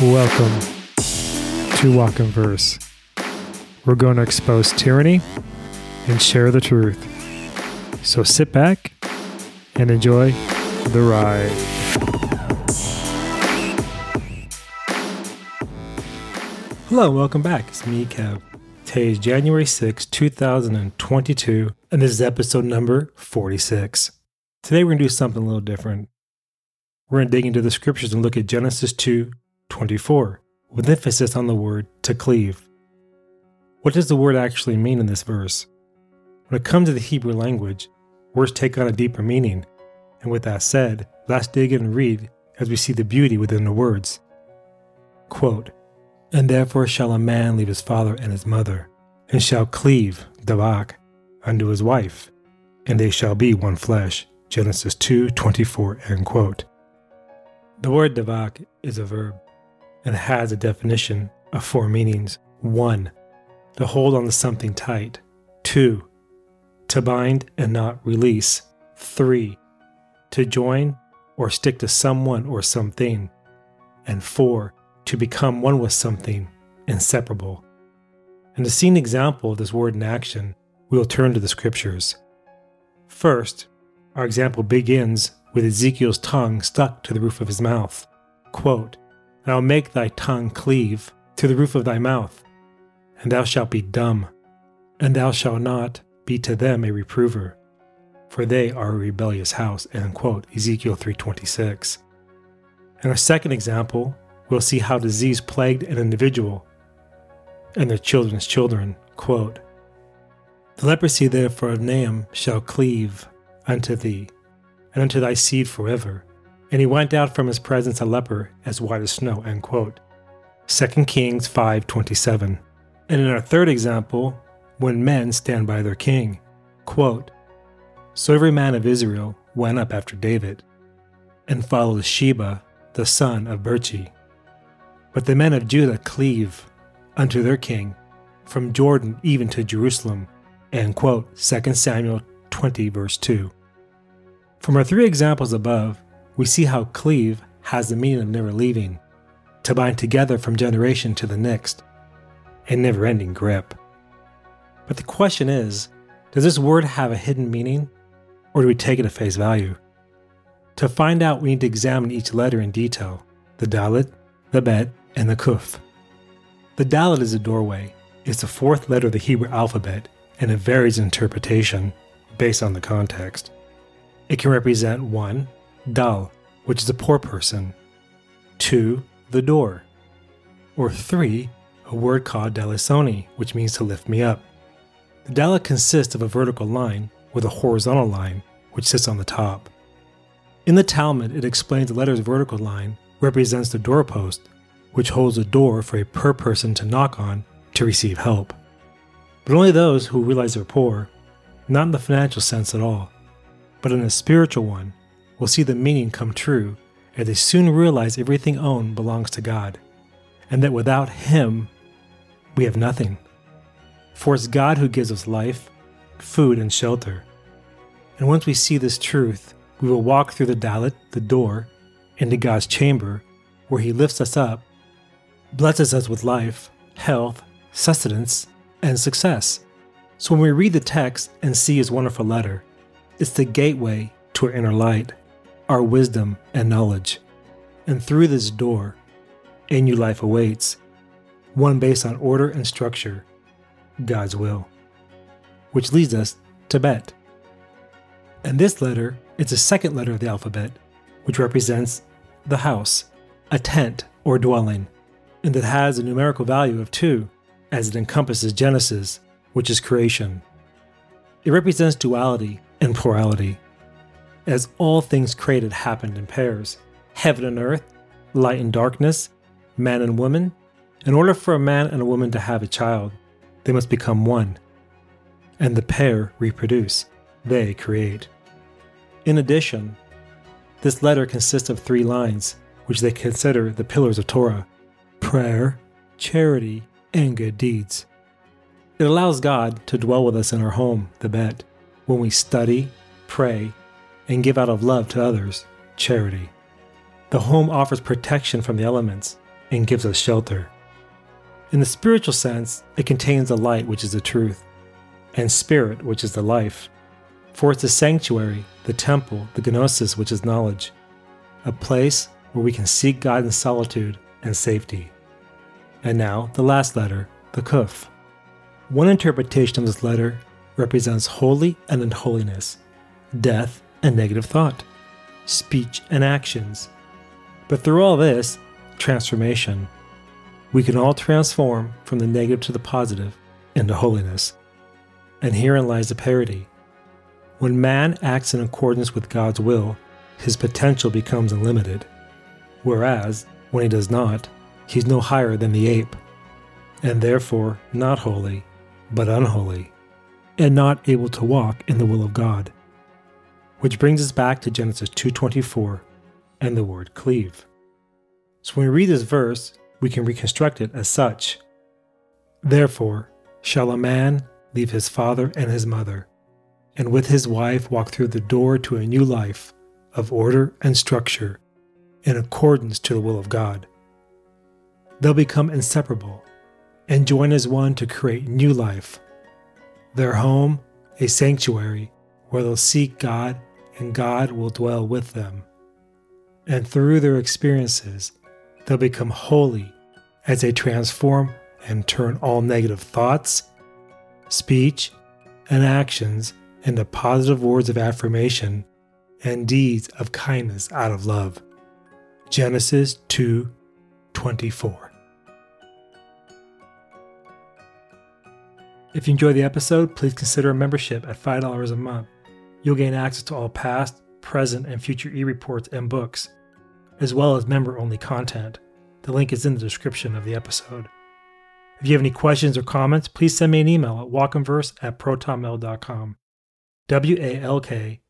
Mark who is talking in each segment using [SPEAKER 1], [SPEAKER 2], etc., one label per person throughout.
[SPEAKER 1] Welcome to Walk in Verse. We're going to expose tyranny and share the truth. So sit back and enjoy the ride. Hello, welcome back. It's me, Kev. Today is January 6, 2022, and this is episode number 46. Today we're going to do something a little different. We're going to dig into the scriptures and look at Genesis 2 24, with emphasis on the word to cleave. What does the word actually mean in this verse? When it comes to the Hebrew language, words take on a deeper meaning, and with that said, let's dig and read as we see the beauty within the words. Quote, And therefore shall a man leave his father and his mother, and shall cleave, Davak, unto his wife, and they shall be one flesh. Genesis 2 24, end quote. The word Davak is a verb and has a definition of four meanings. One, to hold on to something tight. Two, to bind and not release. Three, to join or stick to someone or something. And four, to become one with something, inseparable. And to see an example of this word in action, we will turn to the scriptures. First, our example begins with Ezekiel's tongue stuck to the roof of his mouth. Quote, and I will make thy tongue cleave to the roof of thy mouth, and thou shalt be dumb, and thou shalt not be to them a reprover, for they are a rebellious house. End quote. Ezekiel 3:26. In our second example, we'll see how disease plagued an individual and their children's children. Quote, the leprosy therefore of Naaman shall cleave unto thee, and unto thy seed forever, and he went out from his presence a leper as white as snow. End quote. 2 Kings 5.27. And in our third example, when men stand by their king, quote, So every man of Israel went up after David, and followed Sheba, the son of Bichri. But the men of Judah cleave unto their king, from Jordan even to Jerusalem. End quote. 2 Samuel 20, verse 2. From our three examples above, we see how cleave has the meaning of never leaving, to bind together from generation to the next, a never ending grip. But the question is does this word have a hidden meaning, or do we take it at face value? To find out, we need to examine each letter in detail the Dalet, the Bet, and the Kuf. The Dalet is a doorway, it's the fourth letter of the Hebrew alphabet, and it varies in interpretation based on the context. It can represent 1 dal, which is a poor person, two, the door, or three, a word called dalasoni, which means to lift me up. The dalet consists of a vertical line with a horizontal line, which sits on the top. In the Talmud, it explains the letter's vertical line represents the doorpost, which holds a door for a poor person to knock on to receive help. But only those who realize they're poor, not in the financial sense at all, but in a spiritual one, will see the meaning come true as they soon realize everything owned belongs to God, and that without Him, we have nothing. For it's God who gives us life, food, and shelter. And once we see this truth, we will walk through the dalet, the door, into God's chamber, where He lifts us up, blesses us with life, health, sustenance, and success. So when we read the text and see His wonderful letter, it's the gateway to our inner light our wisdom and knowledge. And through this door, a new life awaits, one based on order and structure, God's will. Which leads us to Bet. And this letter is the second letter of the alphabet, which represents the house, a tent or dwelling, and that has a numerical value of 2 as it encompasses Genesis, which is creation. It represents duality and plurality, as all things created happened in pairs heaven and earth, light and darkness, man and woman. In order for a man and a woman to have a child, they must become one. And the pair reproduce, they create. In addition, this letter consists of three lines, which they consider the pillars of Torah prayer, charity, and good deeds. It allows God to dwell with us in our home, the Bet, when we study, pray, and give out of love to others, charity. The home offers protection from the elements and gives us shelter. In the spiritual sense, it contains the light, which is the truth, and spirit, which is the life. For it's the sanctuary, the temple, the gnosis, which is knowledge, a place where we can seek God in solitude and safety. And now, the last letter, the Kuf. One interpretation of this letter represents holy and unholiness, death and negative thought, speech and actions. But through all this, transformation, we can all transform from the negative to the positive into holiness. And herein lies the parity. When man acts in accordance with God's will, his potential becomes unlimited. Whereas, when he does not, he's no higher than the ape, and therefore not holy, but unholy, and not able to walk in the will of God. Which brings us back to Genesis 2:24 and the word cleave. So when we read this verse, we can reconstruct it as such. Therefore, shall a man leave his father and his mother, and with his wife walk through the door to a new life of order and structure in accordance to the will of God. They'll become inseparable and join as one to create new life. Their home, a sanctuary where they'll seek God and God will dwell with them. And through their experiences, they'll become holy as they transform and turn all negative thoughts, speech, and actions into positive words of affirmation and deeds of kindness out of love. Genesis 2 24. If you enjoyed the episode, please consider a membership at $5 a month. You'll gain access to all past, present, and future e reports and books, as well as member only content. The link is in the description of the episode. If you have any questions or comments, please send me an email at walkinverse at protonmail.com. W A L K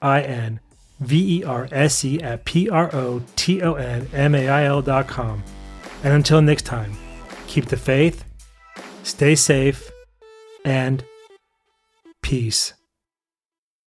[SPEAKER 1] I N V E R S E at P R O T O N M A I L.com. And until next time, keep the faith, stay safe, and peace.